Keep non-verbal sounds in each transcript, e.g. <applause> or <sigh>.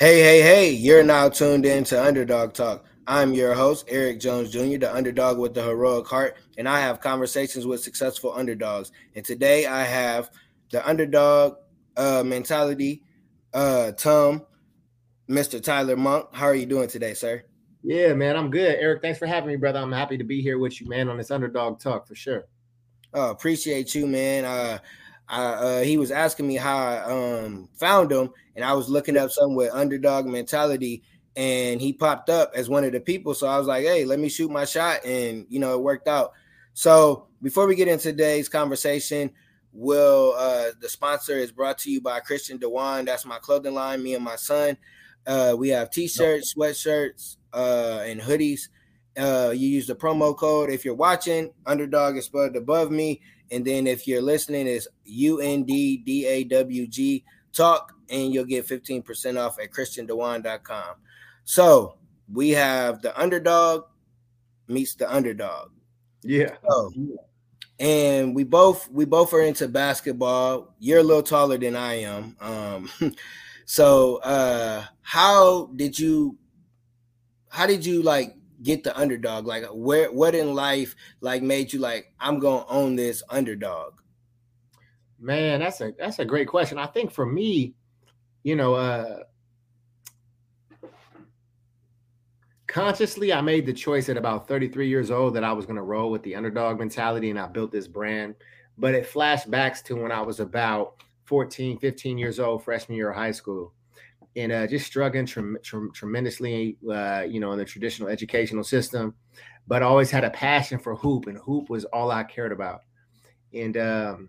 Hey, hey, hey, you're now tuned in to Underdog Talk. I'm your host, Eric Jones Jr., the underdog with the heroic heart, and I have conversations with successful underdogs. And today I have the underdog uh, mentality, uh, Tom, Mr. Tyler Monk. How are you doing today, sir? Yeah, man, I'm good. Eric, thanks for having me, brother. I'm happy to be here with you, man, on this underdog talk for sure. Oh, appreciate you, man. Uh, I, uh, he was asking me how I um, found him, and I was looking up something with underdog mentality, and he popped up as one of the people. So I was like, hey, let me shoot my shot, and you know, it worked out. So before we get into today's conversation, will uh, the sponsor is brought to you by Christian Dewan. That's my clothing line. Me and my son. Uh, we have t-shirts, sweatshirts, uh, and hoodies. Uh, you use the promo code if you're watching. Underdog is spelled above me and then if you're listening, it's U N D D A W G talk, and you'll get 15% off at christiandewan.com. So we have the underdog meets the underdog. Yeah. So, and we both we both are into basketball. You're a little taller than I am. Um, <laughs> so uh how did you how did you like get the underdog? Like where what in life like made you like I'm gonna own this underdog? Man, that's a that's a great question. I think for me, you know, uh consciously I made the choice at about 33 years old that I was gonna roll with the underdog mentality and I built this brand. But it flashbacks to when I was about 14, 15 years old, freshman year of high school and uh, just struggling tre- tre- tremendously, uh, you know, in the traditional educational system, but always had a passion for hoop, and hoop was all I cared about. And um,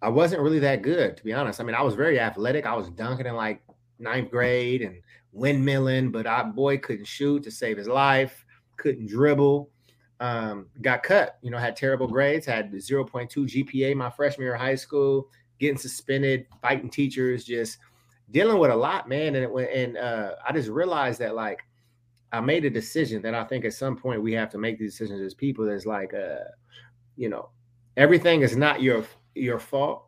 I wasn't really that good, to be honest. I mean, I was very athletic. I was dunking in like ninth grade and windmilling, but I boy couldn't shoot to save his life, couldn't dribble. Um, got cut, you know, had terrible grades, had 0.2 GPA my freshman year of high school, getting suspended, fighting teachers, just – dealing with a lot, man. And it, and uh, I just realized that like I made a decision that I think at some point we have to make these decisions as people. There's like, uh, you know, everything is not your your fault,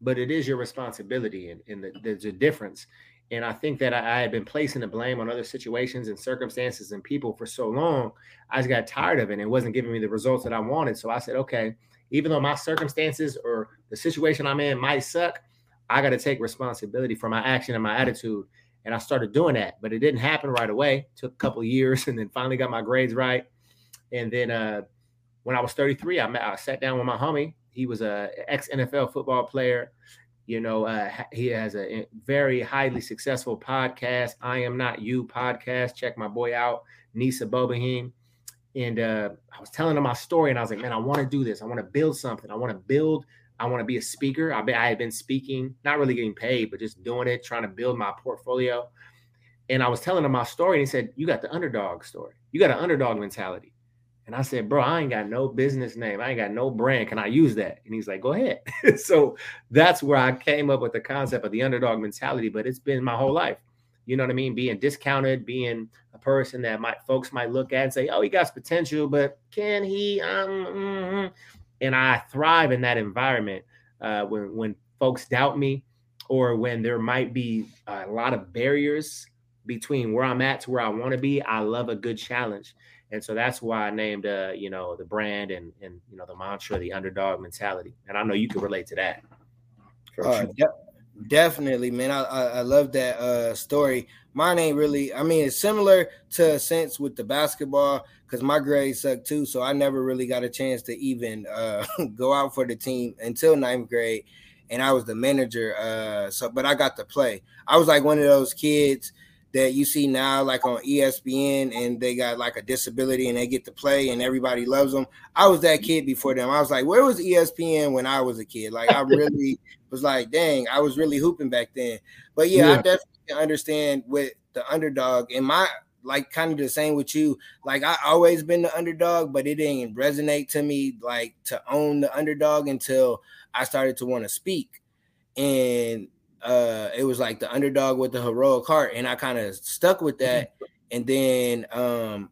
but it is your responsibility, and, and the, there's a difference. And I think that I, I, had been placing the blame on other situations and circumstances and people for so long, I just got tired of it and it wasn't giving me the results that I wanted. So I said, okay, even though my circumstances or the situation I'm in might suck, I got to take responsibility for my action and my attitude. And I started doing that, but it didn't happen right away. It took a couple years, <laughs> and then finally got my grades right. And then uh, when I was 33, I, met, I sat down with my homie. He was a ex NFL football player. You know, uh, he has a very highly successful podcast. I am not you podcast. Check my boy out, Nisa Bobahim. And uh, I was telling him my story, and I was like, man, I want to do this. I want to build something. I want to build I want to be a speaker. I, I had been speaking, not really getting paid, but just doing it, trying to build my portfolio. And I was telling him my story, and he said, "You got the underdog story. You got an underdog mentality." And I said, "Bro, I ain't got no business name. I ain't got no brand. Can I use that?" And he's like, "Go ahead." <laughs> so that's where I came up with the concept of the underdog mentality. But it's been my whole life. You know what I mean? Being discounted, being a person that might folks might look at and say, "Oh, he got potential, but can he?" Um, mm-hmm and I thrive in that environment uh, when when folks doubt me or when there might be a lot of barriers between where I'm at to where I want to be. I love a good challenge, and so that's why I named uh, you know the brand and and you know the mantra, the underdog mentality. And I know you can relate to that. Uh, de- definitely, man. I, I, I love that uh, story. Mine ain't really. I mean, it's similar to a sense with the basketball because my grades sucked too. So I never really got a chance to even uh, <laughs> go out for the team until ninth grade. And I was the manager. Uh, so, but I got to play. I was like one of those kids that you see now, like on ESPN, and they got like a disability and they get to play and everybody loves them. I was that kid before them. I was like, where was ESPN when I was a kid? Like, I <laughs> really was like, dang, I was really hooping back then. But yeah, yeah. I definitely understand with the underdog. And my like kind of the same with you. Like I always been the underdog, but it didn't resonate to me like to own the underdog until I started to want to speak. And uh it was like the underdog with the heroic heart. And I kind of stuck with that. And then um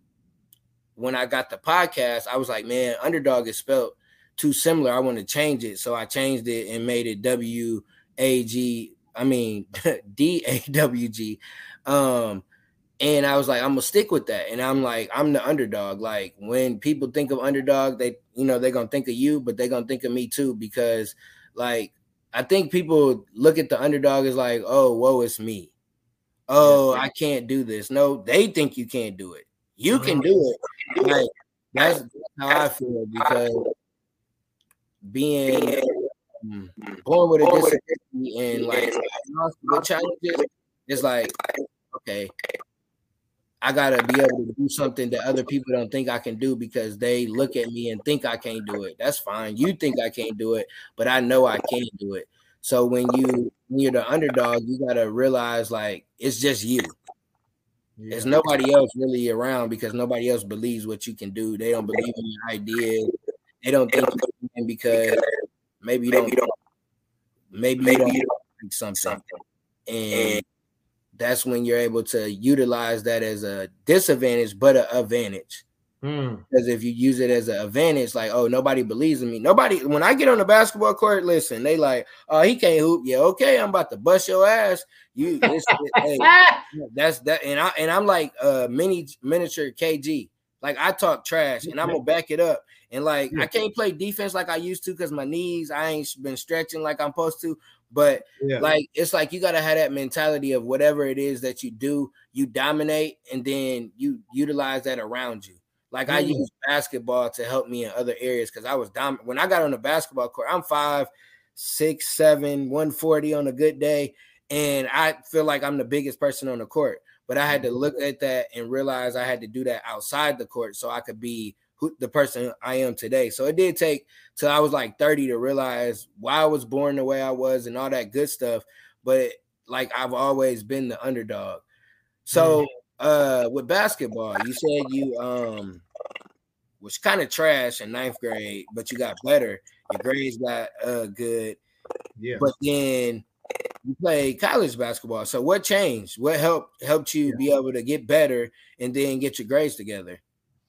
when I got the podcast, I was like, man, underdog is spelled too similar. I want to change it. So I changed it and made it W A G I mean <laughs> D A W G. Um, and I was like, I'm gonna stick with that. And I'm like, I'm the underdog. Like when people think of underdog, they you know they're gonna think of you, but they're gonna think of me too because like I think people look at the underdog as like, oh, whoa, it's me. Oh, I can't do this. No, they think you can't do it. You can mm-hmm. do it. Like that's how I feel because being mm, born with a disability and like challenges, it's like okay, I gotta be able to do something that other people don't think I can do because they look at me and think I can't do it. That's fine. You think I can't do it, but I know I can do it. So when you when you're the underdog, you gotta realize like it's just you. Yeah. There's nobody else really around because nobody else believes what you can do. They don't believe in your idea. They don't think you can because maybe you don't, maybe, maybe you don't think something. And that's when you're able to utilize that as a disadvantage, but an advantage. Mm. Because if you use it as an advantage, like, oh, nobody believes in me. Nobody, when I get on the basketball court, listen, they like, oh, he can't hoop. Yeah, okay, I'm about to bust your ass. You, this, <laughs> hey, that's that, and I and I'm like a uh, mini miniature KG. Like I talk trash, and I'm gonna back it up. And like I can't play defense like I used to because my knees, I ain't been stretching like I'm supposed to. But yeah. like it's like you gotta have that mentality of whatever it is that you do, you dominate, and then you utilize that around you. Like mm. I use basketball to help me in other areas because I was dom when I got on the basketball court, I'm five, six, seven, 140 on a good day. And I feel like I'm the biggest person on the court. But I had to look at that and realize I had to do that outside the court so I could be who, the person I am today. So it did take till I was like 30 to realize why I was born the way I was and all that good stuff. But like I've always been the underdog. So uh with basketball, you said you um was kind of trash in ninth grade, but you got better. Your grades got uh good. Yeah. But then you played college basketball. So what changed? What helped helped you yeah. be able to get better and then get your grades together?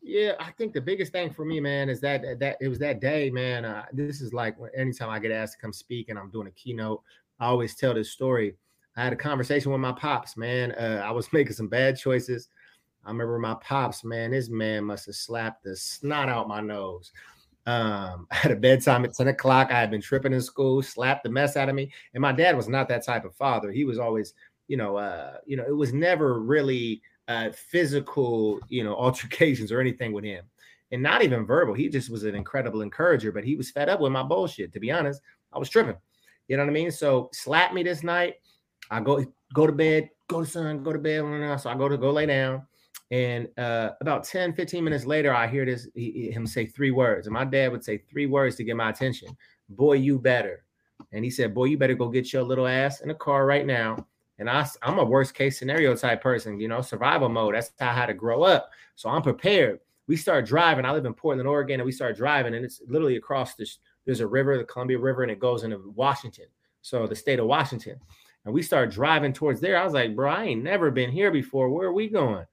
Yeah, I think the biggest thing for me, man, is that that it was that day, man. Uh, this is like anytime I get asked to come speak and I'm doing a keynote, I always tell this story. I had a conversation with my pops, man. Uh, I was <laughs> making some bad choices. I remember my pops, man. This man must have slapped the snot out my nose. Um, <laughs> I had a bedtime at 10 o'clock. I had been tripping in school, slapped the mess out of me. And my dad was not that type of father. He was always, you know, uh, you know, it was never really uh physical, you know, altercations or anything with him. And not even verbal. He just was an incredible encourager, but he was fed up with my bullshit. To be honest, I was tripping. You know what I mean? So slap me this night. I go go to bed, go to sun, go to bed. So I go to go lay down. And uh, about 10, 15 minutes later, I hear this he, him say three words. And my dad would say three words to get my attention. Boy, you better. And he said, Boy, you better go get your little ass in a car right now. And I, I'm a worst case scenario type person, you know, survival mode. That's how I had to grow up. So I'm prepared. We start driving. I live in Portland, Oregon, and we start driving, and it's literally across this. There's a river, the Columbia River, and it goes into Washington. So the state of Washington. And we start driving towards there. I was like, bro, I ain't never been here before. Where are we going?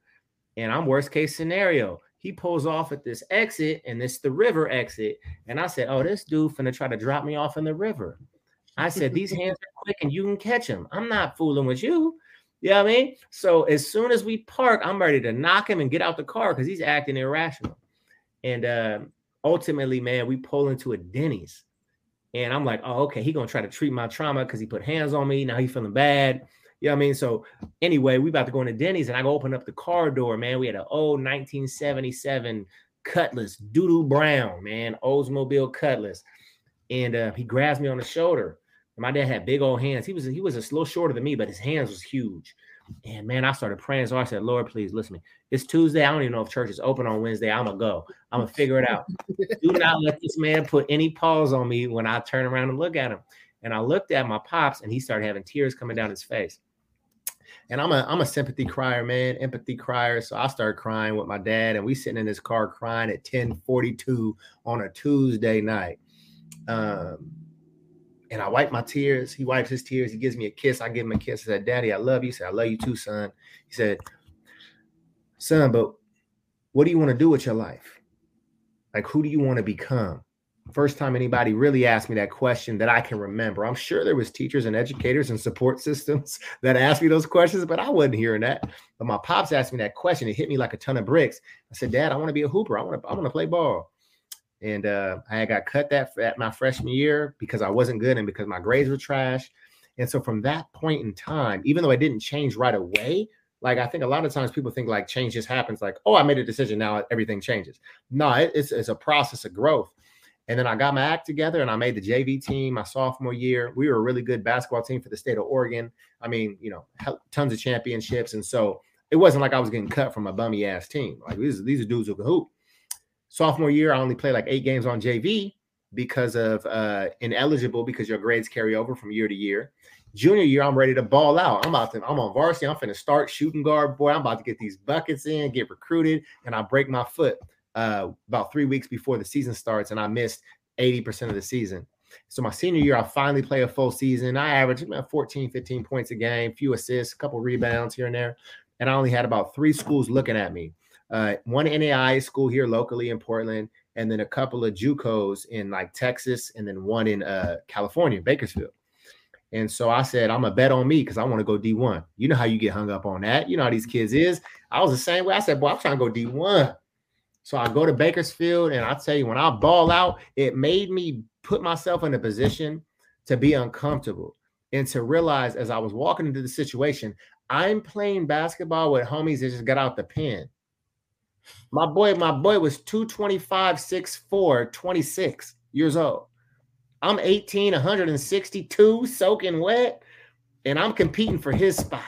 And I'm worst case scenario. He pulls off at this exit, and it's the river exit. And I said, Oh, this dude finna try to drop me off in the river. I said, These hands are quick and you can catch him. I'm not fooling with you. You know what I mean? So as soon as we park, I'm ready to knock him and get out the car because he's acting irrational. And uh, ultimately, man, we pull into a Denny's. And I'm like, oh, okay, he gonna try to treat my trauma because he put hands on me. Now he feeling bad. You know what I mean? So anyway, we about to go into Denny's and I go open up the car door, man. We had an old 1977 Cutlass, doodoo brown, man, Oldsmobile Cutlass. And uh, he grabs me on the shoulder. My dad had big old hands. He was he was a little shorter than me, but his hands was huge. And man, I started praying. So I said, Lord, please listen me. It's Tuesday. I don't even know if church is open on Wednesday. I'm gonna go. I'm gonna figure it out. Do not let this man put any pause on me when I turn around and look at him. And I looked at my pops, and he started having tears coming down his face. And I'm a I'm a sympathy crier, man, empathy crier. So I started crying with my dad, and we sitting in this car crying at 10:42 on a Tuesday night. Um, and I wipe my tears. He wipes his tears. He gives me a kiss. I give him a kiss. I said, Daddy, I love you. He said, I love you too, son. He said, Son, but what do you want to do with your life? Like, who do you want to become? first time anybody really asked me that question that I can remember. I'm sure there was teachers and educators and support <laughs> systems that asked me those questions, but I wasn't hearing that. But my pops asked me that question. It hit me like a ton of bricks. I said, "Dad, I want to be a hooper. I want to. I want to play ball." And uh, I got cut that at my freshman year because I wasn't good and because my grades were trash. And so from that point in time, even though I didn't change right away, like I think a lot of times people think like change just happens, like, oh, I made a decision, now everything changes. No, it, it's, it's a process of growth. And then I got my act together and I made the JV team my sophomore year. We were a really good basketball team for the state of Oregon. I mean, you know, tons of championships. And so it wasn't like I was getting cut from a bummy ass team. Like these, these are dudes who can hoop. Sophomore year, I only played like eight games on JV because of uh, ineligible because your grades carry over from year to year. Junior year, I'm ready to ball out. I'm about to, I'm on varsity. I'm finna start shooting guard. Boy, I'm about to get these buckets in, get recruited, and I break my foot uh, about three weeks before the season starts, and I missed 80% of the season. So my senior year, I finally play a full season. I averaged about 14, 15 points a game, few assists, a couple rebounds here and there. And I only had about three schools looking at me uh, one NAIA school here locally in Portland, and then a couple of JUCOs in like Texas, and then one in uh, California, Bakersfield. And so I said, I'm a bet on me because I want to go D1. You know how you get hung up on that. You know how these kids is. I was the same way. I said, boy, I'm trying to go D1. So I go to Bakersfield, and I tell you, when I ball out, it made me put myself in a position to be uncomfortable and to realize as I was walking into the situation, I'm playing basketball with homies that just got out the pen. My boy, my boy was 225, 6'4, 26 years old. I'm 18, 162, soaking wet, and I'm competing for his spot.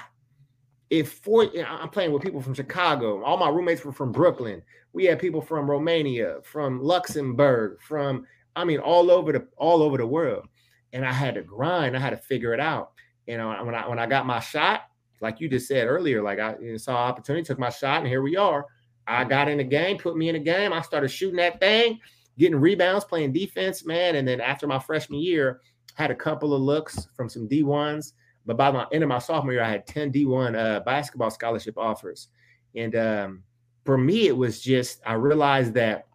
If four, I'm playing with people from Chicago. All my roommates were from Brooklyn. We had people from Romania, from Luxembourg, from I mean, all over the all over the world. And I had to grind. I had to figure it out. You know, when I when I got my shot, like you just said earlier, like I saw opportunity, took my shot, and here we are. I got in the game, put me in the game. I started shooting that thing, getting rebounds, playing defense, man. And then after my freshman year, had a couple of looks from some D1s. But by the end of my sophomore year, I had 10 D1 uh, basketball scholarship offers. And um, for me, it was just, I realized that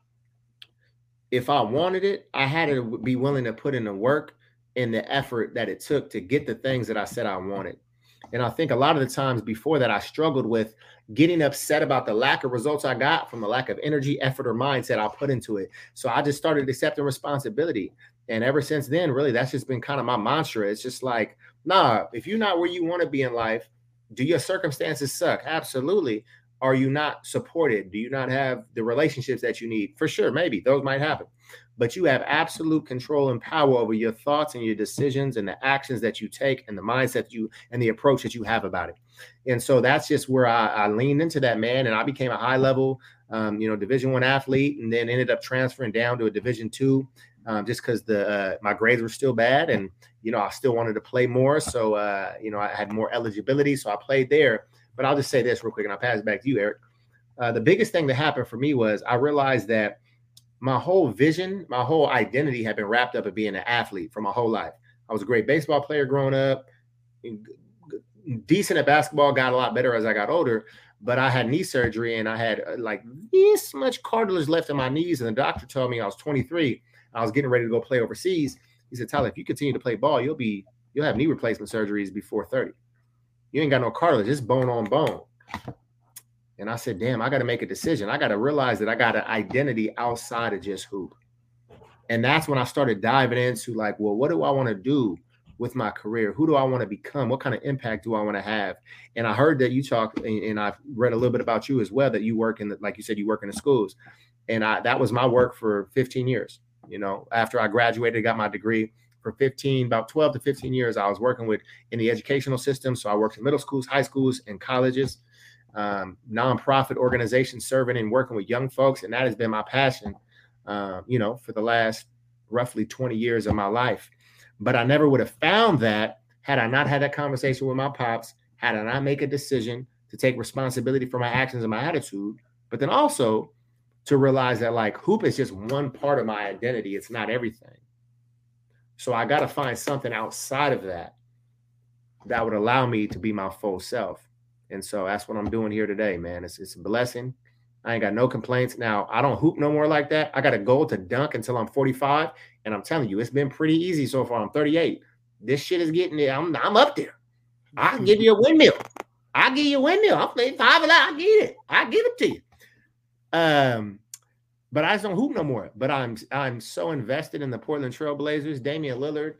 if I wanted it, I had to be willing to put in the work and the effort that it took to get the things that I said I wanted. And I think a lot of the times before that, I struggled with getting upset about the lack of results I got from the lack of energy, effort, or mindset I put into it. So I just started accepting responsibility. And ever since then, really, that's just been kind of my mantra. It's just like, nah, if you're not where you want to be in life, do your circumstances suck? Absolutely. Are you not supported? Do you not have the relationships that you need? For sure, maybe those might happen but you have absolute control and power over your thoughts and your decisions and the actions that you take and the mindset you and the approach that you have about it. And so that's just where I, I leaned into that man, and I became a high level, um, you know, Division One athlete, and then ended up transferring down to a Division Two, um, just because the uh, my grades were still bad, and you know I still wanted to play more, so uh, you know I had more eligibility, so I played there. But I'll just say this real quick, and I'll pass it back to you, Eric. Uh, the biggest thing that happened for me was I realized that my whole vision, my whole identity had been wrapped up in being an athlete for my whole life. I was a great baseball player growing up, decent at basketball, got a lot better as I got older. But I had knee surgery and I had uh, like this much cartilage left in my knees. And the doctor told me I was 23. I was getting ready to go play overseas. He said, Tyler, if you continue to play ball, you'll be you'll have knee replacement surgeries before 30. You ain't got no cartilage, it's bone on bone. And I said, damn, I got to make a decision. I got to realize that I got an identity outside of just hoop. And that's when I started diving into like, well, what do I want to do with my career? Who do I want to become? What kind of impact do I want to have? And I heard that you talk, and I've read a little bit about you as well, that you work in, the, like you said, you work in the schools. And I, that was my work for 15 years. You know, after I graduated, got my degree for 15, about 12 to 15 years, I was working with in the educational system. So I worked in middle schools, high schools, and colleges um, nonprofit organization serving and working with young folks, and that has been my passion, uh, you know, for the last roughly 20 years of my life. But I never would have found that had I not had that conversation with my pops, had I not make a decision to take responsibility for my actions and my attitude, but then also to realize that like hoop is just one part of my identity, it's not everything. So I got to find something outside of that that would allow me to be my full self. And so that's what I'm doing here today, man. It's, it's a blessing. I ain't got no complaints. Now I don't hoop no more like that. I got a goal to dunk until I'm 45, and I'm telling you, it's been pretty easy so far. I'm 38. This shit is getting there. I'm, I'm up there. I can give you a windmill. I'll give you a windmill. I'll play five that. I'll get it. I'll give it to you. Um, but I just don't hoop no more. But I'm I'm so invested in the Portland Trailblazers, Damian Lillard.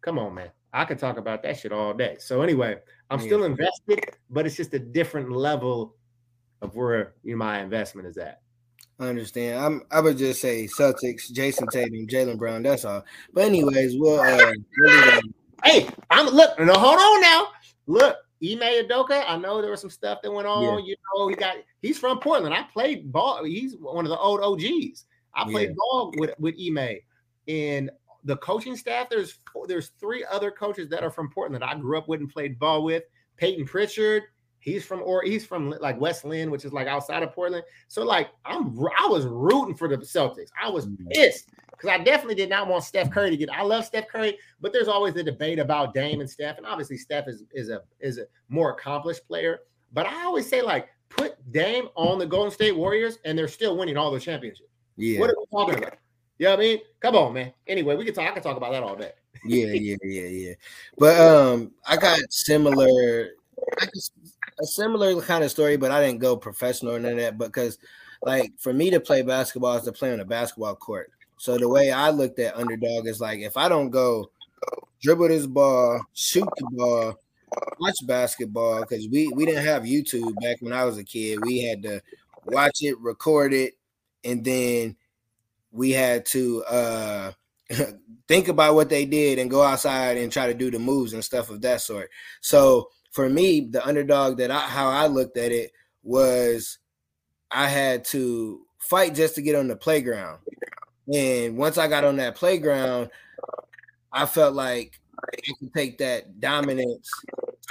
Come on, man. I could talk about that shit all day. So anyway, I'm yeah. still invested, but it's just a different level of where you know, my investment is at. I understand. I'm. I would just say Celtics, Jayson Tatum, Jaylen Brown. That's all. But anyways, we'll. Uh, hey, I'm look. No, hold on now. Look, Ime Udoka. I know there was some stuff that went on. Yeah. You know, he got. He's from Portland. I played ball. He's one of the old OGs. I played yeah. ball with with Ime, and the coaching staff. There's there's three other coaches that are from Portland that I grew up with and played ball with. Payton Pritchard, He's from or he's from like West Linn, which is like outside of Portland. So like I'm I was rooting for the Celtics. I was mm. pissed because I definitely did not want Steph Curry to get. I love Steph Curry, but there's always the debate about Dame and Steph, and obviously Steph is is a is a more accomplished player. But I always say like put Dame on the Golden State Warriors, and they're still winning all the championships. Yeah. What are we talking about? You know what I mean? Come on, man. Anyway, we can talk. I can talk about that all day. yeah, <laughs> yeah, yeah, yeah. But um, I got similar. I just a similar kind of story, but I didn't go professional or none of that. Because, like, for me to play basketball is to play on a basketball court. So the way I looked at underdog is like, if I don't go dribble this ball, shoot the ball, watch basketball, because we we didn't have YouTube back when I was a kid. We had to watch it, record it, and then we had to uh <laughs> think about what they did and go outside and try to do the moves and stuff of that sort. So for me, the underdog that I how I looked at it was I had to fight just to get on the playground. And once I got on that playground, I felt like I could take that dominance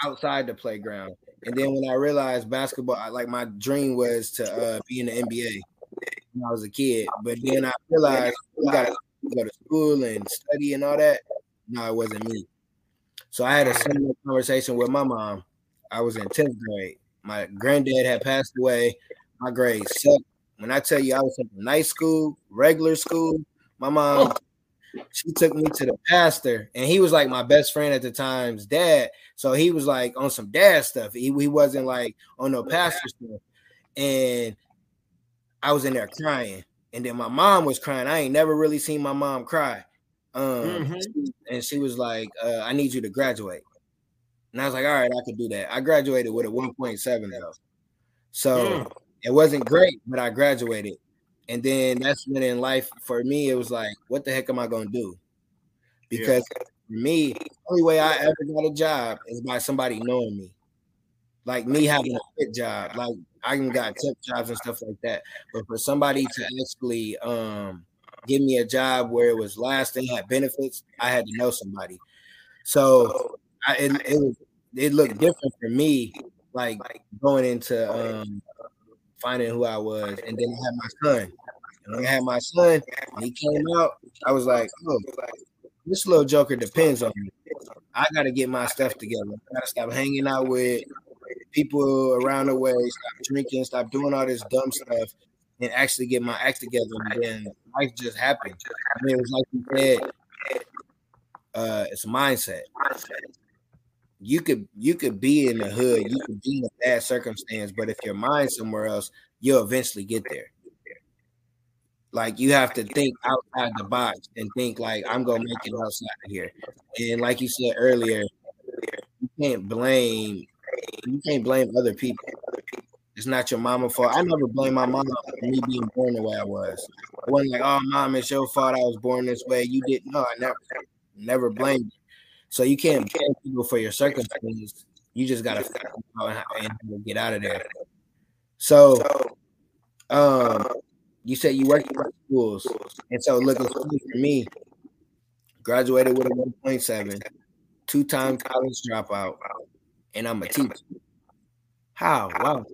outside the playground. And then when I realized basketball, like my dream was to uh, be in the NBA when I was a kid. But then I realized we gotta go to school and study and all that. No, it wasn't me. So I had a similar conversation with my mom. I was in 10th grade. My granddad had passed away. My grades sucked. When I tell you I was in night school, regular school, my mom she took me to the pastor, and he was like my best friend at the time's dad. So he was like on some dad stuff. He, he wasn't like on no pastor stuff. And I was in there crying. And then my mom was crying. I ain't never really seen my mom cry. Um, mm-hmm. and she was like, uh, I need you to graduate. And I was like, all right, I could do that. I graduated with a 1.7 though. So mm. it wasn't great, but I graduated. And then that's when in life for me, it was like, what the heck am I gonna do? Because yeah. for me, the only way I ever got a job is by somebody knowing me. Like me having a fit job. Like I even got tip jobs and stuff like that. But for somebody to actually um give me a job where it was lasting, had benefits, I had to know somebody. So I, it, it was it looked different for me, like going into um, finding who I was, and then I had my son. And when I had my son, he came out, I was like, oh, this little joker depends on me. I got to get my stuff together. I got to stop hanging out with people around the way, stop drinking, stop doing all this dumb stuff, and actually get my act together. And then life just happened. I mean, it was like you said, uh, it's a mindset. You could you could be in the hood, you could be in a bad circumstance, but if your mind somewhere else, you'll eventually get there. Like you have to think outside the box and think like I'm gonna make it outside of here. And like you said earlier, you can't blame you can't blame other people. It's not your mama fault. I never blame my mom for me being born the way I was. I wasn't like, oh mom, it's your fault I was born this way. You didn't know. I never never blamed you. So you can't blame people for your circumstances. You just gotta get out of there. So um you said you worked in schools. And so look for me, graduated with a 1.7, two-time college dropout, and I'm a teacher. How? Wow.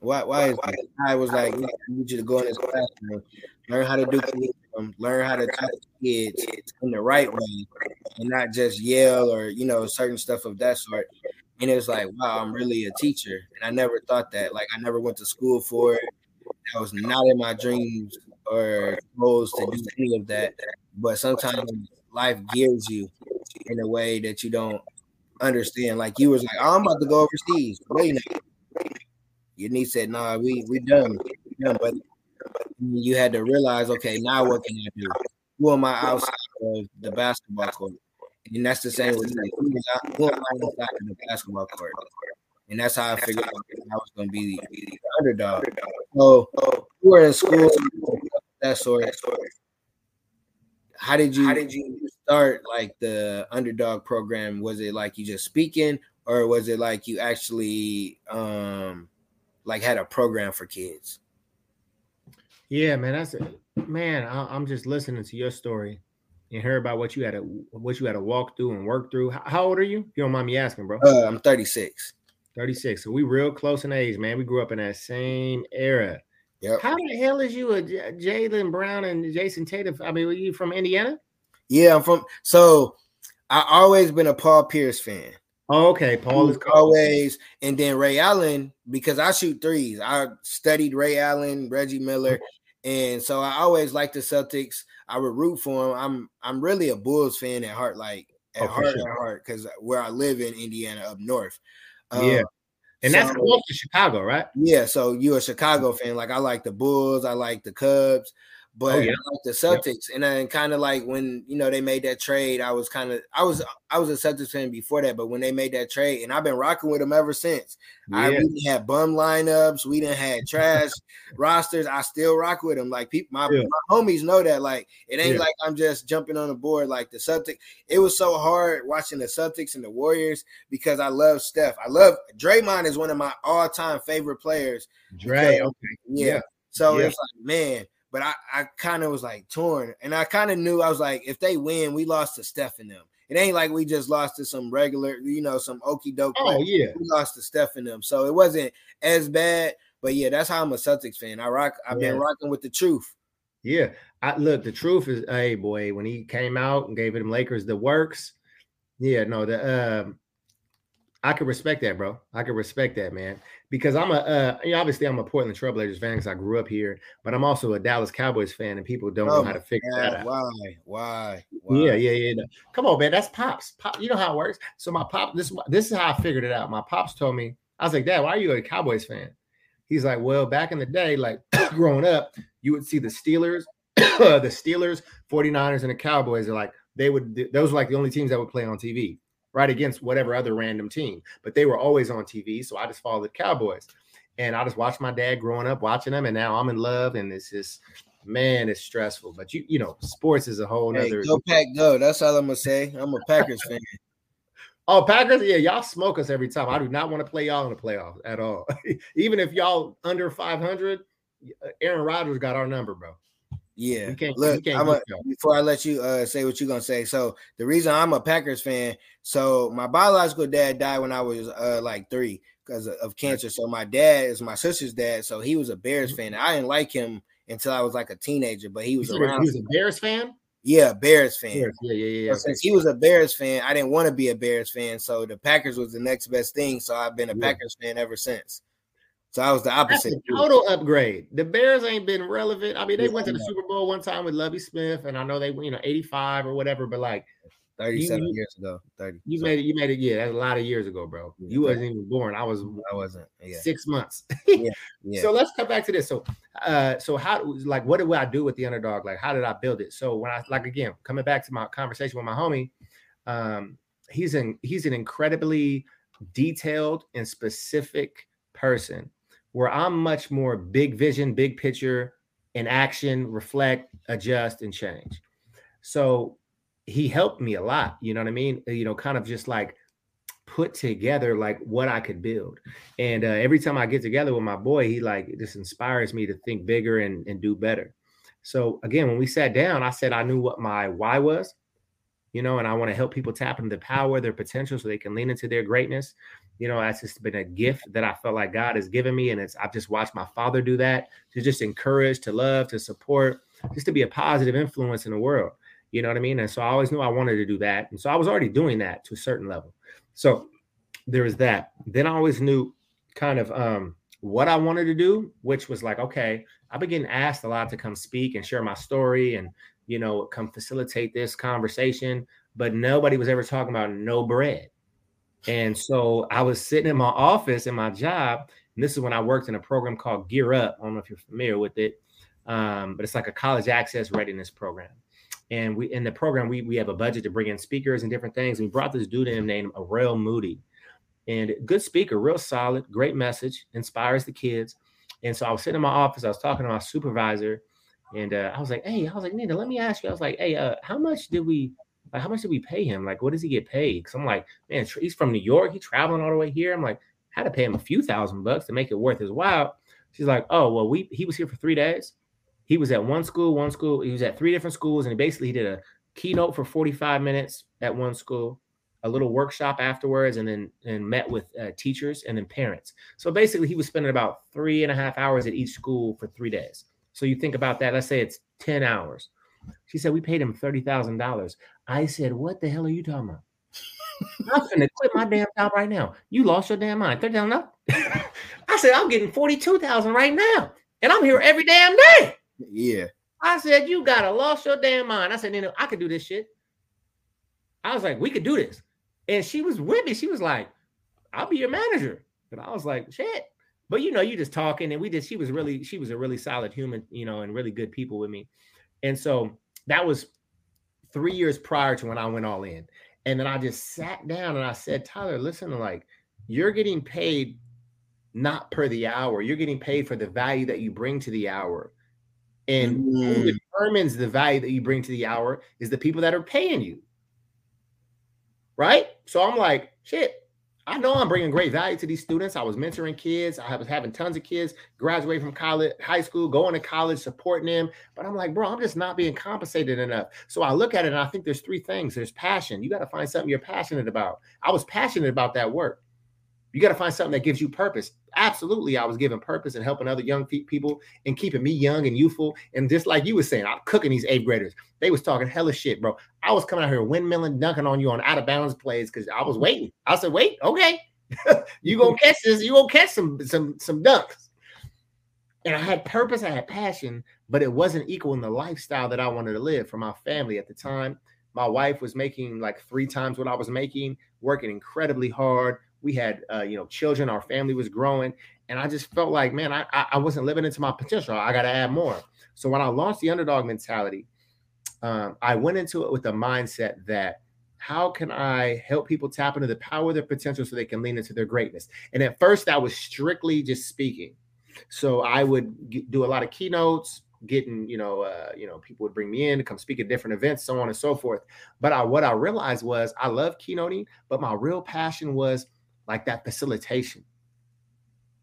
Why? Why is that? I was like, I need you to go in this classroom, learn how to do curriculum, learn how to talk to kids in the right way, and not just yell or you know certain stuff of that sort. and it was like, wow, I'm <laughs> really a teacher, and I never thought that. Like, I never went to school for it. That was not in my dreams or goals to do any of that. But sometimes life gears you in a way that you don't understand. Like you was like, oh, I'm about to go overseas. Wait Your niece said, "Nah, we we done, we done." But you had to realize, okay, now what can I do? Who am I outside of the basketball court? And that's the same with me. Who am I outside of the basketball court? And that's how I figured out I was going to be the, underdog. So, were in school, that sort. How did you? How did you start like the underdog program? Was it like you just speaking, or was it like you actually um like had a program for kids? Yeah, man, that's it. Man, I, am just listening to your story and hear about what you had to what you had to walk through and work through. How, how old are you? You don't mind me asking, bro. Uh, I'm 36. 36. So we real close in age, man. We grew up in that same era. Yep. How the hell is you a Jaylen Brown and Jayson Tatum? I mean, were you from Indiana? Yeah, I'm from. So I always been a Paul Pierce fan. Oh, okay. Paul is always, and then Ray Allen because I shoot threes. I studied Ray Allen, Reggie Miller, and so I always liked the Celtics. I would root for them. I'm I'm really a Bulls fan at heart, like at oh, heart sure. at heart, because where I live in Indiana up north. Um, yeah. And so, that's close to Chicago, right? Yeah. So you're a Chicago fan. Like I like the Bulls, I like the Cubs, Oh, but oh, yeah. I like the Celtics. And then kind of like when you know they made that trade, I was kind of I was I was a Celtics fan before that, but when they made that trade, and I've been rocking with them ever since. Yeah. I we have bum lineups, we didn't have trash <laughs> rosters. I still rock with them. Like people, my, yeah. my homies know that. Like it ain't yeah. like I'm just jumping on the board like the Celtics. It was so hard watching the Celtics and the Warriors because I love Steph. I love Draymond is one of my all time favorite players. Dre, okay, yeah. So it's like man but I, I kind of was like torn. And I kind of knew I was like, if they win, we lost to Steph and them. It ain't like we just lost to some regular, you know, some okey doke. Oh, yeah. We lost to Steph and them. So it wasn't as bad. But yeah, that's how I'm a Celtics fan. I rock, I've yeah. been rocking with the truth. Yeah. I look, the truth is, hey boy, when he came out and gave them Lakers the works, yeah, no, the um I could respect that, bro. I could respect that, man. Because I'm a, uh, obviously I'm a Portland Trailblazers fan because I grew up here, but I'm also a Dallas Cowboys fan, and people don't oh, know how to figure God, that out. Why? Why? Why? Yeah, yeah, yeah. No. Come on, man. That's pops. Pop. You know how it works. So my pop. This this is how I figured it out. My pops told me. I was like, Dad, why are you a Cowboys fan? He's like, Well, back in the day, like <coughs> growing up, you would see the Steelers, <coughs> the Steelers, 49ers, and the Cowboys are like they would. Those were like the only teams that would play on TV right against whatever other random team. But they were always on TV, so I just followed the Cowboys. And I just watched my dad growing up watching them, and now I'm in love, and it's just man, it's stressful. But you, you know, sports is a whole nother. Hey, go pack, go. That's all I'm gonna say. I'm a Packers <laughs> fan. Oh, Packers, yeah, y'all smoke us every time. I do not want to play y'all in the playoffs at all. <laughs> Even if y'all under 500, uh, Aaron Rodgers got our number, bro. Yeah. Look, I'm a, before I let you uh, say what you're gonna say. So the reason I'm a Packers fan, so my biological dad died when I was uh, like three because of cancer. So my dad is my sister's dad, so he was a Bears mm-hmm. fan. I didn't like him until I was like a teenager, but he was around. He was a Bears fan. Yeah, Bears fan. Bears. Yeah, yeah, yeah. since he was a Bears fan, I didn't want to be a Bears fan, so the Packers was the next best thing. So I've been a yeah. Packers fan ever since. So I was the opposite. total upgrade. The Bears ain't been relevant. I mean, they went to the Super Bowl one time with Lovie Smith, and I know they were, you know 85 or whatever, but like 37 you, years ago. 30. You so. made it, you made it, yeah, that's a lot of years ago, bro. Yeah, you wasn't even born. I was I wasn't yeah. six months. yeah, <laughs> yeah. So let's come back to this. So uh so how like what did I do with the underdog? Like how did I build it? So when I like again coming back to my conversation with my homie, um he's an he's an incredibly detailed and specific person where I'm much more big vision, big picture, in action, reflect, adjust, and change. So he helped me a lot. You know what I mean? You know, kind of just like put together like what I could build. And uh, every time I get together with my boy, he like just inspires me to think bigger and, and do better. So again, when we sat down, I said I knew what my why was, you know, and I want to help people tap into the power, their potential, so they can lean into their greatness you know that's just been a gift that i felt like god has given me and it's i've just watched my father do that to just encourage to love to support just to be a positive influence in the world you know what i mean and so i always knew i wanted to do that and so i was already doing that to a certain level so there was that. Then I always knew kind of um, what I wanted to do, which was like, okay, I've been getting asked a lot to come speak and share my story and, you know, come facilitate this conversation, but nobody was ever talking about no bread. And so I was sitting in my office in my job, and this is when I worked in a program called Gear Up. I don't know if you're familiar with it, um, but it's like a college access readiness program. And we in the program we we have a budget to bring in speakers and different things. We brought this dude in named Aurel Moody, and good speaker, real solid, great message, inspires the kids. And so I was sitting in my office, I was talking to my supervisor, and uh, I was like, "Hey, I was like, Nina, let me ask you." I was like, "Hey, uh, how much did we like, how much did we pay him? Like, what does he get paid? Because I'm like, man, he's from New York. He's traveling all the way here. I'm like, I had to pay him a few thousand bucks to make it worth his while. She's like, oh, well, we he was here for three days. He was at one school, one school. He was at three different schools, and he basically did a keynote for 45 minutes at one school, a little workshop afterwards, and then and met with uh, teachers and then parents. So basically, he was spending about three and a half hours at each school for three days. So you think about that. Let's say it's 10 hours. She said, We paid him $30,000. I said, What the hell are you talking about? <laughs> I'm gonna quit my damn job right now. You lost your damn mind. 30,000 no. <laughs> I said, I'm getting 42,000 right now. And I'm here every damn day. Yeah. I said, You gotta lost your damn mind. I said, Nina, I could do this shit. I was like, We could do this. And she was with me. She was like, I'll be your manager. And I was like, Shit. But you know, you just talking, and we just, she was really, she was a really solid human, you know, and really good people with me. And so that was three years prior to when I went all in. And then I just sat down and I said, Tyler, listen, like you're getting paid not per the hour, you're getting paid for the value that you bring to the hour. And mm. who determines the value that you bring to the hour is the people that are paying you. Right. So I'm like, shit, I know I'm bringing great value to these students. I was mentoring kids. I was having tons of kids graduate from college, high school, going to college, supporting them. But I'm like, bro, I'm just not being compensated enough. So I look at it and I think there's three things. There's passion. You got to find something you're passionate about. I was passionate about that work. You got to find something that gives you purpose. Absolutely, I was giving purpose and helping other young people and keeping me young and youthful. And just like you were saying, I'm cooking these eighth graders. They was talking hella shit, bro. I was coming out here windmilling, dunking on you on out of bounds plays because I was waiting. I said, wait, okay, <laughs> you gonna catch this. You gonna catch some some some dunks. And I had purpose, I had passion, but it wasn't equal in the lifestyle that I wanted to live for my family at the time. My wife was making like three times what I was making, working incredibly hard we had uh, you know children our family was growing and i just felt like man i i wasn't living into my potential. I got to add more. So when i launched the underdog mentality um, i went into it with the mindset that how can i help people tap into the power of their potential so they can lean into their greatness? And at first that was strictly just speaking. So i would do a lot of keynotes getting you know uh, you know people would bring me in to come speak at different events so on and so forth. But I, what i realized was i love keynoting but my real passion was like that facilitation,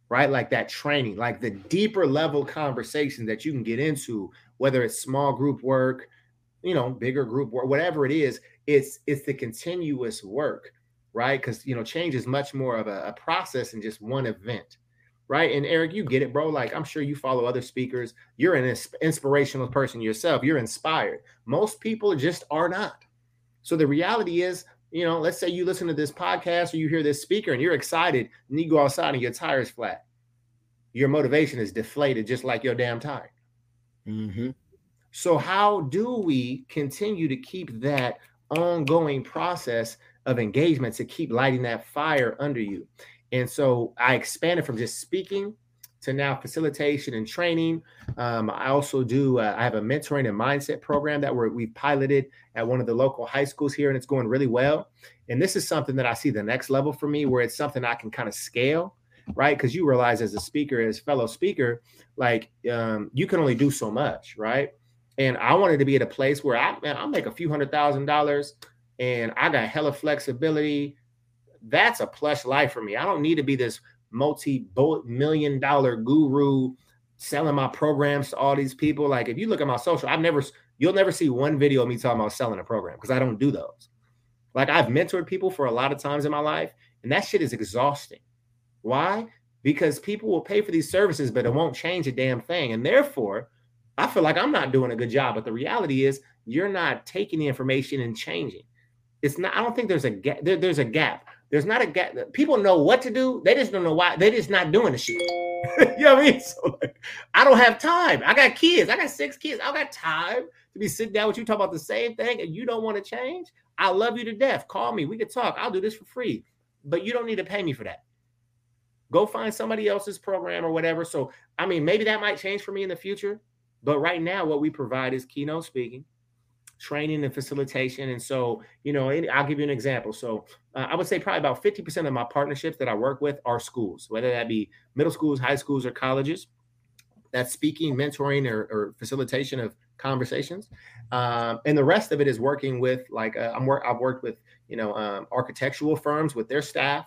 right? Like that training, like the deeper level conversation that you can get into, whether it's small group work, you know, bigger group work, whatever it is, it's it's the continuous work, right? Because you know, change is much more of a, a process than just one event right? And Eric, you get it, bro. Like I'm sure you follow other speakers. You're an inspirational person yourself. You're inspired. Most people just are not. So the reality is, you know, let's say you listen to this podcast or you hear this speaker and you're excited and you go outside and your tire's flat. Your motivation is deflated just like your damn tire. Mm-hmm. So, how do we continue to keep that ongoing process of engagement to keep lighting that fire under you? And so I expanded from just speaking to now facilitation and training. Um, I also do, uh, I have a mentoring and mindset program that we're, we piloted at one of the local high schools here, and it's going really well. And this is something that I see the next level for me where it's something I can kind of scale, right? Because you realize as a speaker, as fellow speaker, like um, you can only do so much, right? And I wanted to be at a place where I, man, I'll make a few hundred thousand dollars and I got hella flexibility. That's a plush life for me. I don't need to be this multi million dollar guru selling my programs to all these people. Like if you look at my social, I've never you'll never see one video of me talking about selling a program because I don't do those. Like I've mentored people for a lot of times in my life, and that shit is exhausting. Why? Because people will pay for these services, but it won't change a damn thing. And therefore, I feel like I'm not doing a good job. But the reality is, you're not taking the information and changing. It's not, I don't think there's a gap. There, there's a gap There's not a gap. People know what to do. They just don't know why. They just not doing the shit. <laughs> you know what I mean? So like, I don't have time. I got kids. I got six kids. I got time to be sitting down with you, talk about the same thing, and you don't want to change. I love you to death. Call me. We can talk. I'll do this for free. But you don't need to pay me for that. Go find somebody else's program or whatever. So, I mean, maybe that might change for me in the future. But right now, what we provide is keynote speaking, training and facilitation. And so, you know, I'll give you an example. So, uh, I would say probably about 50% of my partnerships that I work with are schools, whether that be middle schools, high schools, or colleges. That's speaking, mentoring, or, or facilitation of conversations. Um, and the rest of it is working with like uh, I'm work I've worked with you know um, architectural firms with their staff,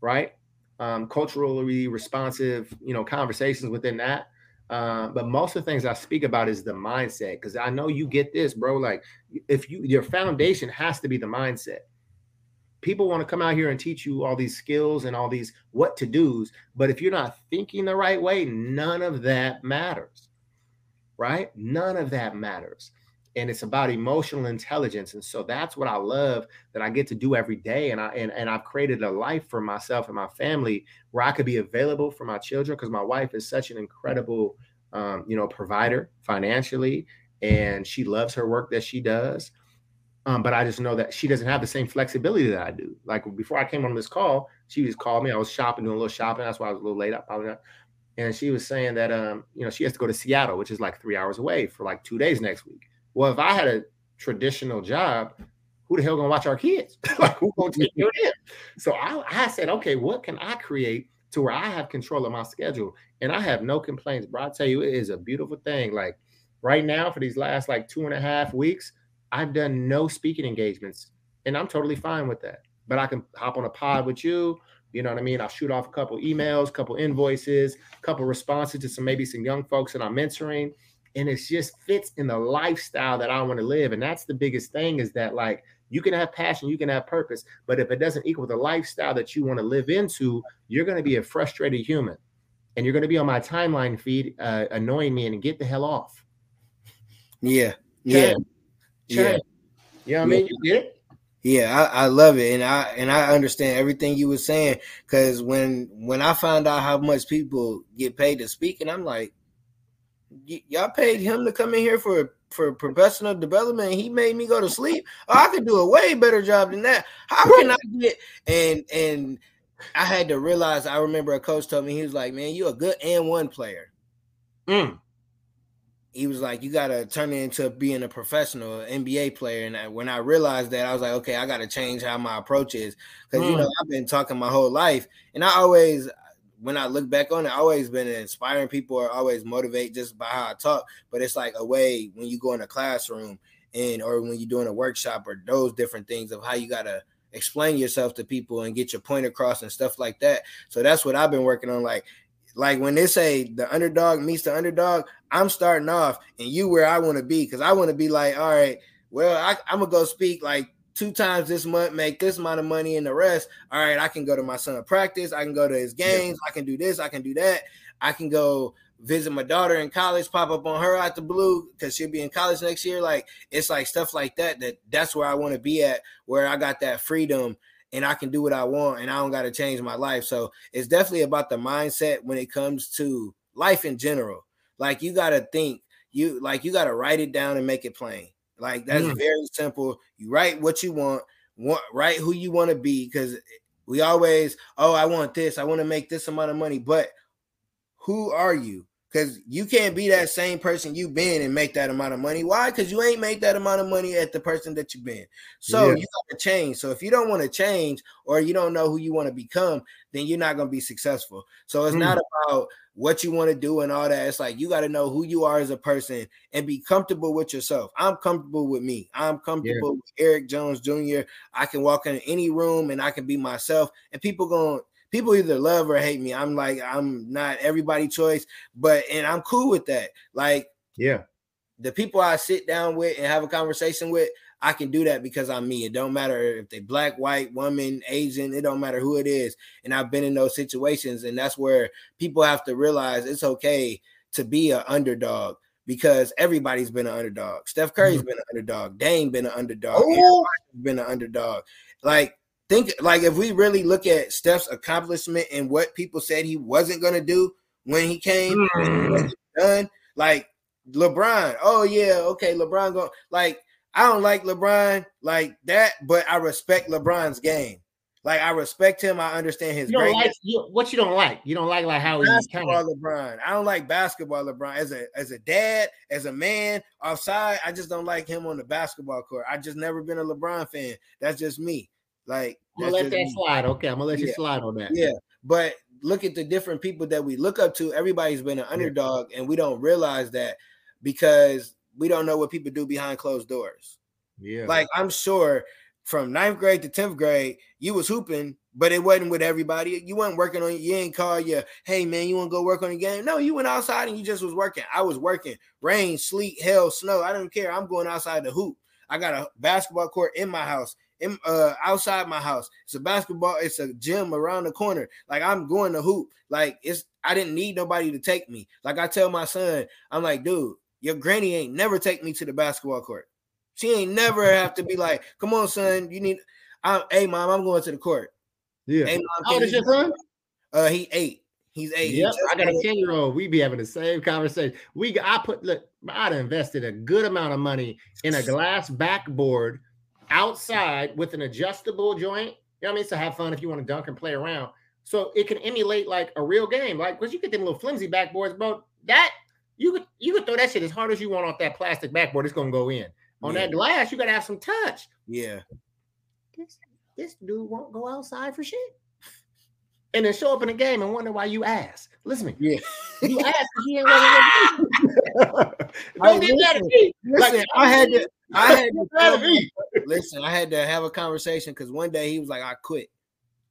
right? Um, culturally responsive you know conversations within that. Uh, but most of the things I speak about is the mindset because I know you get this, bro. Like if you your foundation has to be the mindset. People want to come out here and teach you all these skills and all these what to do's, but if you're not thinking the right way, none of that matters right? None of that matters. And it's about emotional intelligence. And so that's what I love that I get to do every day. And I and, and I've created a life for myself and my family where I could be available for my children because my wife is such an incredible um, you know, provider financially, and she loves her work that she does. Um, but I just know that she doesn't have the same flexibility that I do. Like before I came on this call, she just called me. I was shopping, doing a little shopping. That's why I was a little late. I probably not and she was saying that um, you know, she has to go to Seattle, which is like three hours away for like two days next week. Well, if I had a traditional job, who the hell gonna watch our kids? <laughs> like who gonna take care of them? So I, I said, okay, what can I create to where I have control of my schedule? And I have no complaints, bro. I tell you, it is a beautiful thing. Like right now, for these last like two and a half weeks, I've done no speaking engagements, and I'm totally fine with that. But I can hop on a pod with you you know what I mean? I'll shoot off a couple emails, couple invoices, a couple responses to some maybe some young folks that I'm mentoring. And it just fits in the lifestyle that I want to live. And that's the biggest thing is that like you can have passion, you can have purpose, but if it doesn't equal the lifestyle that you want to live into, you're going to be a frustrated human. And you're going to be on my timeline feed uh, annoying me and get the hell off. Yeah. Yeah. Yeah. You know what I mean? You get it? Yeah, I, I, love it, and I and I understand everything you were saying. Because when when I found out how much people get paid to speak, and I'm like, y'all paid him to come in here for for professional development. he made me go to sleep. Oh, I could do a way better job than that. How can I get and and I had to realize. I remember a coach told me he was like, "Man, you're a good and one player." Mm he was like, "You got to turn it into being a professional NBA player." And I, when I realized that, I was like, "Okay, I got to change how my approach is." Because mm. you know, I've been talking my whole life, and I always, when I look back on it, I always been inspiring people or always motivate just by how I talk. But it's like a way when you go in a classroom and or when you're doing a workshop or those different things of how you got to explain yourself to people and get your point across and stuff like that. So that's what I've been working on. Like like when they say the underdog meets the underdog, I'm starting off and you where I want to be because I want to be like, all right, well, I, I'm gonna go speak like two times this month, make this amount of money, and the rest. All right, I can go to my son practice, I can go to his games, yeah. I can do this, I can do that, I can go visit my daughter in college, pop up on her out the blue because she'll be in college next year. Like it's like stuff like that. That that's where I want to be at, where I got that freedom and I can do what I want and I don't got to change my life. So it's definitely about the mindset when it comes to life in general. Like you got to think, you like you got to write it down and make it plain. Like that's mm. very simple. You write what you want, want write who you want to be because we always, oh, I want this, I want to make this amount of money, but who are you? Because you can't be that same person you've been and make that amount of money. Why? Because you ain't make that amount of money at the person that you've been. So yeah. you got to change. So if you don't want to change or you don't know who you want to become, then you're not going to be successful. So it's mm. not about what you want to do and all that. It's like you got to know who you are as a person and be comfortable with yourself. I'm comfortable with me. I'm comfortable yeah. with Eric Jones Jr. I can walk in any room and I can be myself, and people going people either love or hate me. I'm like, I'm not everybody choice, but and I'm cool with that. Like, yeah, the people I sit down with and have a conversation with, I can do that because I'm me. It don't matter if they black, white, woman, Asian, it don't matter who it is. And I've been in those situations, and that's where people have to realize it's okay to be an underdog because everybody's been an underdog. Steph Curry's mm-hmm. been an underdog. Dame been an underdog. Oh. Been an underdog. Like think like if we really look at Steph's accomplishment and what people said he wasn't gonna do when he came mm. done, like LeBron. Oh yeah, okay, LeBron go like I don't like LeBron like that, but I respect LeBron's game. Like I respect him. I understand his. You don't like you, what you don't like. You don't like like how he's kind of LeBron. I don't like basketball LeBron as a as a dad, as a man outside. I just don't like him on the basketball court. I just never been a LeBron fan. That's just me. Like I'm gonna let that me. slide. Okay, I'm gonna let yeah. you slide on that. Yeah, but look at the different people that we look up to. Everybody's been an underdog, and we don't realize that because we don't know what people do behind closed doors. Yeah. Like I'm sure from ninth grade to 10th grade, you was hooping, but it wasn't with everybody. You weren't working on you ain't call you, hey man, you want to go work on the game? No, you went outside and you just was working. I was working, rain, sleet, hell, snow. I don't care. I'm going outside to hoop. I got a basketball court in my house, in uh outside my house. It's a basketball, it's a gym around the corner. Like I'm going to hoop. Like it's I didn't need nobody to take me. Like I tell my son, I'm like, dude, your granny ain't never take me to the basketball court. She ain't never have to be like, come on, son, you need. I, hey, mom, I'm going to the court. Yeah. Hey, mom, How old is your son? Uh, he eight. He's eight. Yep. I got a 10 year old. We be having the same conversation. We I put look, I'd invested a good amount of money in a glass backboard outside with an adjustable joint. You know what I mean? So have fun if you want to dunk and play around. So it can emulate like a real game. Like, because you get them little flimsy backboards, bro. That you could you could throw that shit as hard as you want off that plastic backboard. It's gonna go in. On yeah. that glass, you gotta have some touch. Yeah. This this dude won't go outside for shit. And then show up in the game and wonder why you ask. Listen to me. Yeah. You asked he ain't <laughs> Don't get mad at me. Listen, like, I had to I had to listen, I had to have a conversation because one day he was like, I quit.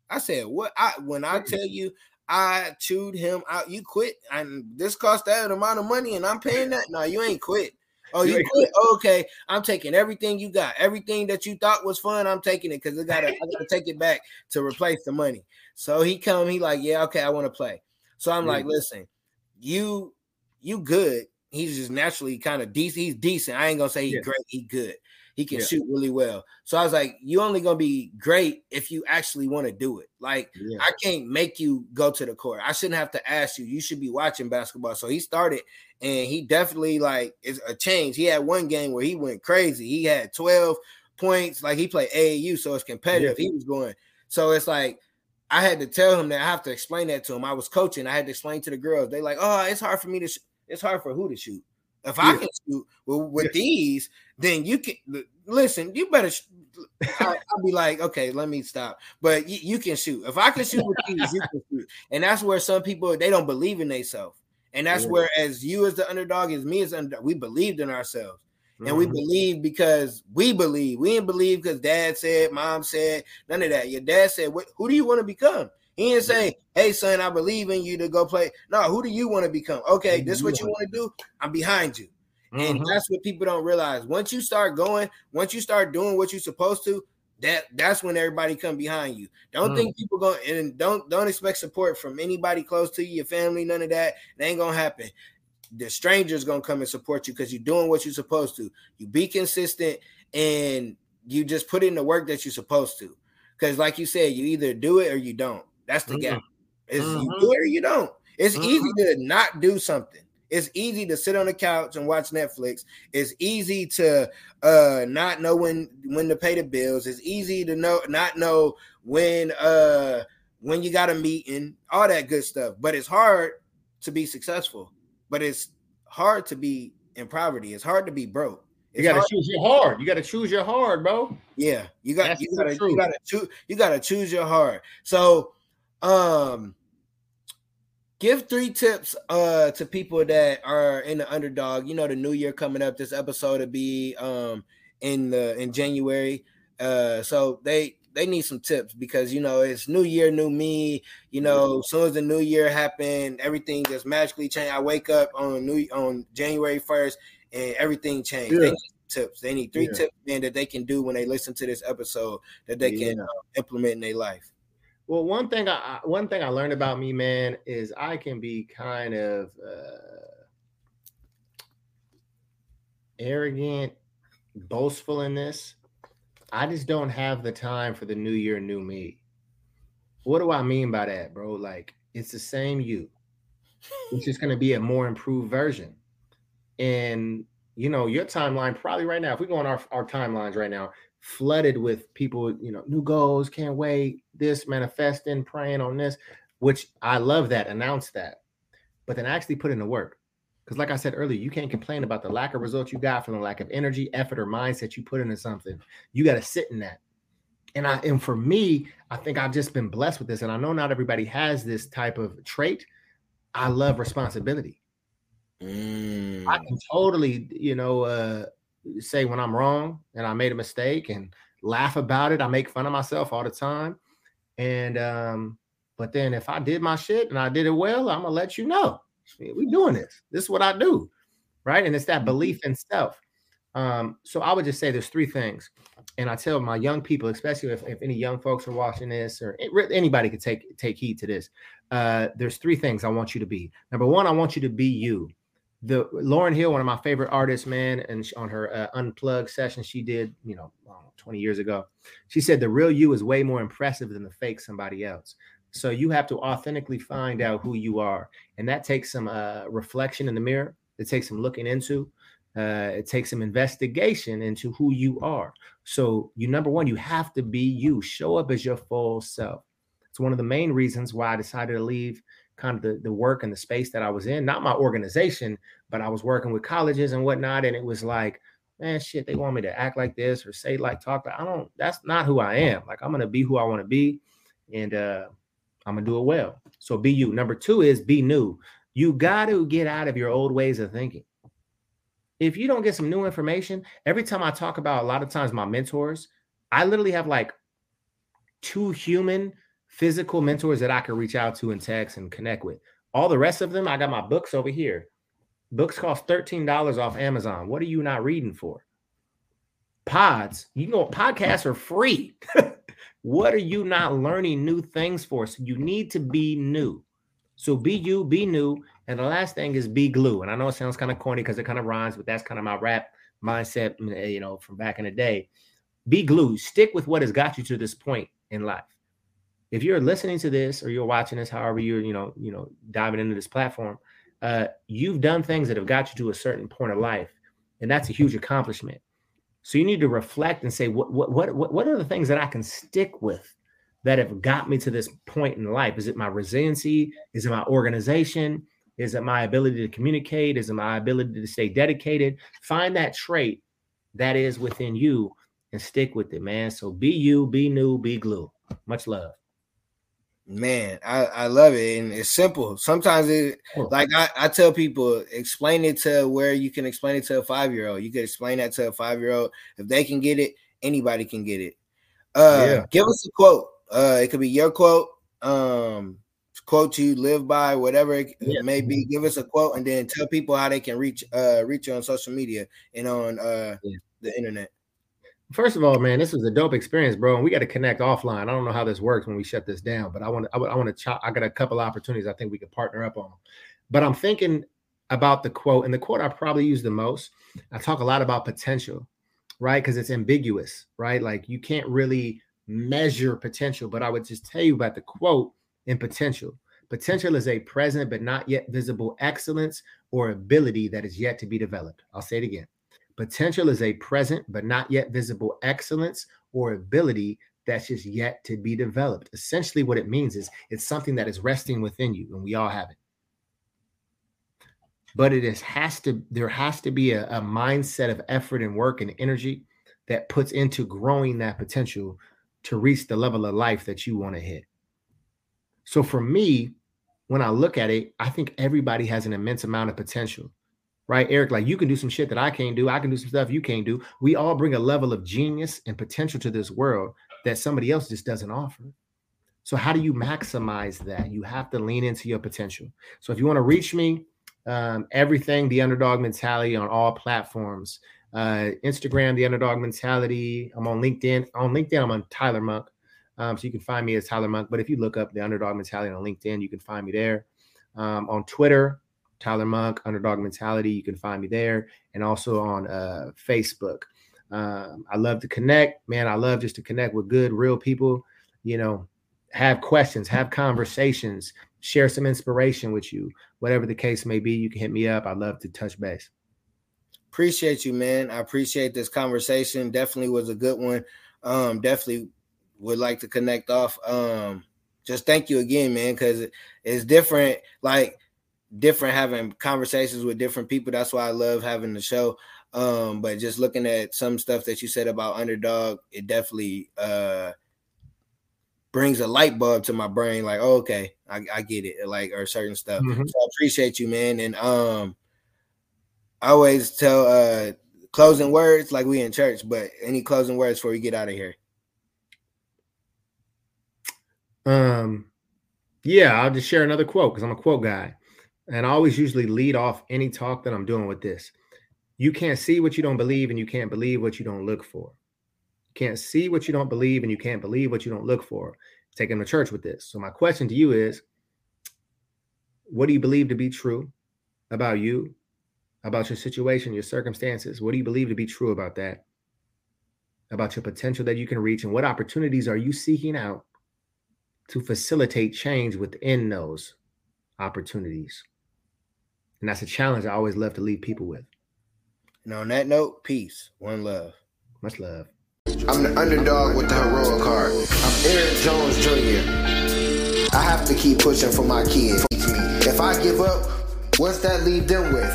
I said, What I when I tell you I chewed him out, you quit, and this cost that amount of money, and I'm paying that. No, you ain't quit. Oh, you quit? okay, I'm taking everything you got. Everything that you thought was fun, I'm taking it because I gotta I gotta take it back to replace the money. So he come, he like, yeah, okay, I want to play. So I'm like, listen, you you good. He's just naturally kind of decent. He's decent. I ain't gonna say he's yeah. great. He good. He can yeah. shoot really well. So I was like, you only gonna be great if you actually want to do it. Like yeah. I can't make you go to the court. I shouldn't have to ask you. You should be watching basketball. So he started and he definitely like is a change. He had one game where he went crazy. He had 12 points, like he played AAU, so it's competitive. Yeah. He was going. So it's like I had to tell him that I have to explain that to him. I was coaching. I had to explain to the girls. They like, oh, it's hard for me to. Sh-. It's hard for who to shoot. If yeah. I can shoot well, with yeah. these, then you can listen. You better. Sh- I, will be like, okay, let me stop. But y- you can shoot. If I can shoot with these, you can shoot. And that's where some people they don't believe in themselves. And that's yeah. where, as you as the underdog, as me as underdog, we believed in ourselves. Mm-hmm. And we mm-hmm. believe because we believe. We didn't believe because dad said, mom said, none of that. Your dad said, what, who do you want to become? He didn't say, hey, son, I believe in you to go play. No, who do you want to become? Okay, this is what you want to do. I'm behind you. Mm-hmm. And that's what people don't realize. Once you start going, once you start doing what you're supposed to, that that's when everybody come behind you. Don't mm. think people going and don't don't expect support from anybody close to you, your family, none of that. It ain't gonna happen. The stranger's gonna come and support you because you're doing what you're supposed to. You be consistent and you just put in the work that you're supposed to. Because, like you said, you either do it or you don't. That's the mm-hmm. gap. It's mm-hmm. you do it or you don't. It's mm-hmm. easy to not do something. It's easy to sit on the couch and watch Netflix. It's easy to uh not know when when to pay the bills. It's easy to know not know when uh when you got a meeting, all that good stuff. But it's hard to be successful. But it's hard to be in poverty. It's hard to be broke. It's you gotta hard. choose your hard. You gotta choose your hard, bro. Yeah, you got you gotta you gotta choose you gotta choose your hard. So um give three tips uh to people that are in the underdog. You know the new year coming up this episode will be um in the in january. Uh so they they need some tips because you know it's new year new me. You know as soon as the new year happened everything just magically changed. I wake up on new on january 1st and everything changed. Yeah. they tips. They need three yeah. tips man that they can do when they listen to this episode that they yeah. can uh, implement in their life well, one thing I one thing I learned about me, man, is I can be kind of uh, arrogant, boastful in this. I just don't have the time for the new year, new me. What do I mean by that, bro? Like it's the same you. It's just going to be a more improved version. And you know, your timeline probably right now, if we go on our, our timelines right now, flooded with people, you know, new goals, can't wait, this manifesting, praying on this, which I love that, announce that, but then actually put in the work. Because, like I said earlier, you can't complain about the lack of results you got from the lack of energy, effort, or mindset you put into something. You got to sit in that. And I, and for me, I think I've just been blessed with this. And I know not everybody has this type of trait. I love responsibility. Mm. I can totally, you know, uh, say when I'm wrong and I made a mistake and laugh about it. I make fun of myself all the time. And um, but then if I did my shit and I did it well, I'm gonna let you know. We doing this. This is what I do. Right. And it's that mm-hmm. belief in self. Um, so I would just say there's three things. And I tell my young people, especially if, if any young folks are watching this or anybody could take take heed to this. Uh, there's three things I want you to be. Number one, I want you to be you the Lauryn Hill, one of my favorite artists, man, and on her uh, unplugged session she did, you know, 20 years ago, she said the real you is way more impressive than the fake somebody else. So you have to authentically find out who you are, and that takes some uh, reflection in the mirror. It takes some looking into. Uh, it takes some investigation into who you are. So you number one, you have to be you. Show up as your full self. It's one of the main reasons why I decided to leave kind of the, the work and the space that I was in, not my organization, but I was working with colleges and whatnot. And it was like, man, shit, they want me to act like this or say like talk, I don't, that's not who I am. Like I'm gonna be who I want to be, and uh I'm gonna do it well. So be you. Number two is be new. You got to get out of your old ways of thinking. If you don't get some new information, every time I talk about a lot of times my mentors, I literally have like two human physical mentors that I can reach out to and text and connect with. All the rest of them, I got my books over here. Books cost $13 off Amazon. What are you not reading for? Pods, you know, podcasts are free. <laughs> what are you not learning new things for? So you need to be new. So be you, be new. And the last thing is be glue. And I know it sounds kind of corny because it kind of rhymes, but that's kind of my rap mindset, eh, you know, from back in the day. Be glue. Stick with what has got you to this point in life if you're listening to this or you're watching this, however you're, you know, you know, diving into this platform, uh, you've done things that have got you to a certain point of life, and that's a huge accomplishment. So you need to reflect and say, what, what, what, what are the things that I can stick with that have got me to this point in life? Is it my resiliency? Is it my organization? Is it my ability to communicate? Is it my ability to stay dedicated? Find that trait that is within you and stick with it, man. So be you, be new, be glue. Much love. Man, I, I love it. And it's simple. Sometimes it like I, I tell people, explain it to where you can explain it to a five year old. You can explain that to a five year old. If they can get it, anybody can get it. Uh yeah. give us a quote. Uh it could be your quote, um, quote you live by, whatever it yeah. may be. Give us a quote and then tell people how they can reach uh reach you on social media and on uh yeah. the internet. First of all, man, this was a dope experience, bro. And we got to connect offline. I don't know how this works when we shut this down, but I want to, I, want to, chop. I got a couple opportunities I think we could partner up on. But I'm thinking about the quote, and the quote I probably use the most. I talk a lot about potential, right? Because it's ambiguous, right? Like you can't really measure potential, but I would just tell you about the quote in potential. Potential is a present but not yet visible excellence or ability that is yet to be developed. I'll say it again. Potential is a present but not yet visible excellence or ability that's just yet to be developed. Essentially, what it means is it's something that is resting within you, and we all have it. But it is has to there has to be a, a mindset of effort and work and energy that puts into growing that potential to reach the level of life that you want to hit. So for me, when I look at it, I think everybody has an immense amount of potential right? Eric, like you can do some shit that I can't do. I can do some stuff you can't do. We all bring a level of genius and potential to this world that somebody else just doesn't offer. So, how do you maximize that? You have to lean into your potential. So, if you want to reach me, um, everything the underdog mentality on all platforms uh, Instagram, the underdog mentality. I'm on LinkedIn. On LinkedIn, I'm on Tyler Monk. Um, so you can find me as Tyler Monk. But if you look up the underdog mentality on LinkedIn, you can find me there. Um, on Twitter, Tyler Monk, Underdog Mentality. You can find me there and also on uh, Facebook. Um, I love to connect, man. I love just to connect with good, real people. You know, have questions, have conversations, share some inspiration with you, whatever the case may be. You can hit me up. I'd love to touch base. Appreciate you, man. I appreciate this conversation. Definitely was a good one. Um, definitely would like to connect off. Um, just thank you again, man, because it's different. Like different having conversations with different people. That's why I love having the show. Um, but just looking at some stuff that you said about underdog, it definitely uh brings a light bulb to my brain, like, oh, okay, I, I, get it, like, or certain stuff. Mm-hmm. So I appreciate you, man. And um I always tell uh closing words like we in church, but any closing words before we get out of here. Um yeah, I'll just share another quote because I'm a quote guy. And I always usually lead off any talk that I'm doing with this. You can't see what you don't believe, and you can't believe what you don't look for. You can't see what you don't believe, and you can't believe what you don't look for. Take them to church with this. So, my question to you is what do you believe to be true about you, about your situation, your circumstances? What do you believe to be true about that? About your potential that you can reach, and what opportunities are you seeking out to facilitate change within those opportunities? And that's a challenge I always love to leave people with. And on that note, peace. One love. Much love. I'm the underdog with the heroic heart. I'm Eric Jones Jr. I have to keep pushing for my kids. If I give up, what's that leave them with?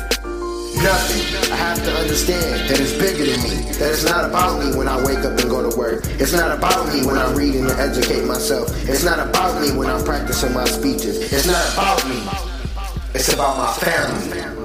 Nothing. I have to understand that it's bigger than me. That it's not about me when I wake up and go to work. It's not about me when I'm reading and educate myself. It's not about me when I'm practicing my speeches. It's not about me. It's about my family.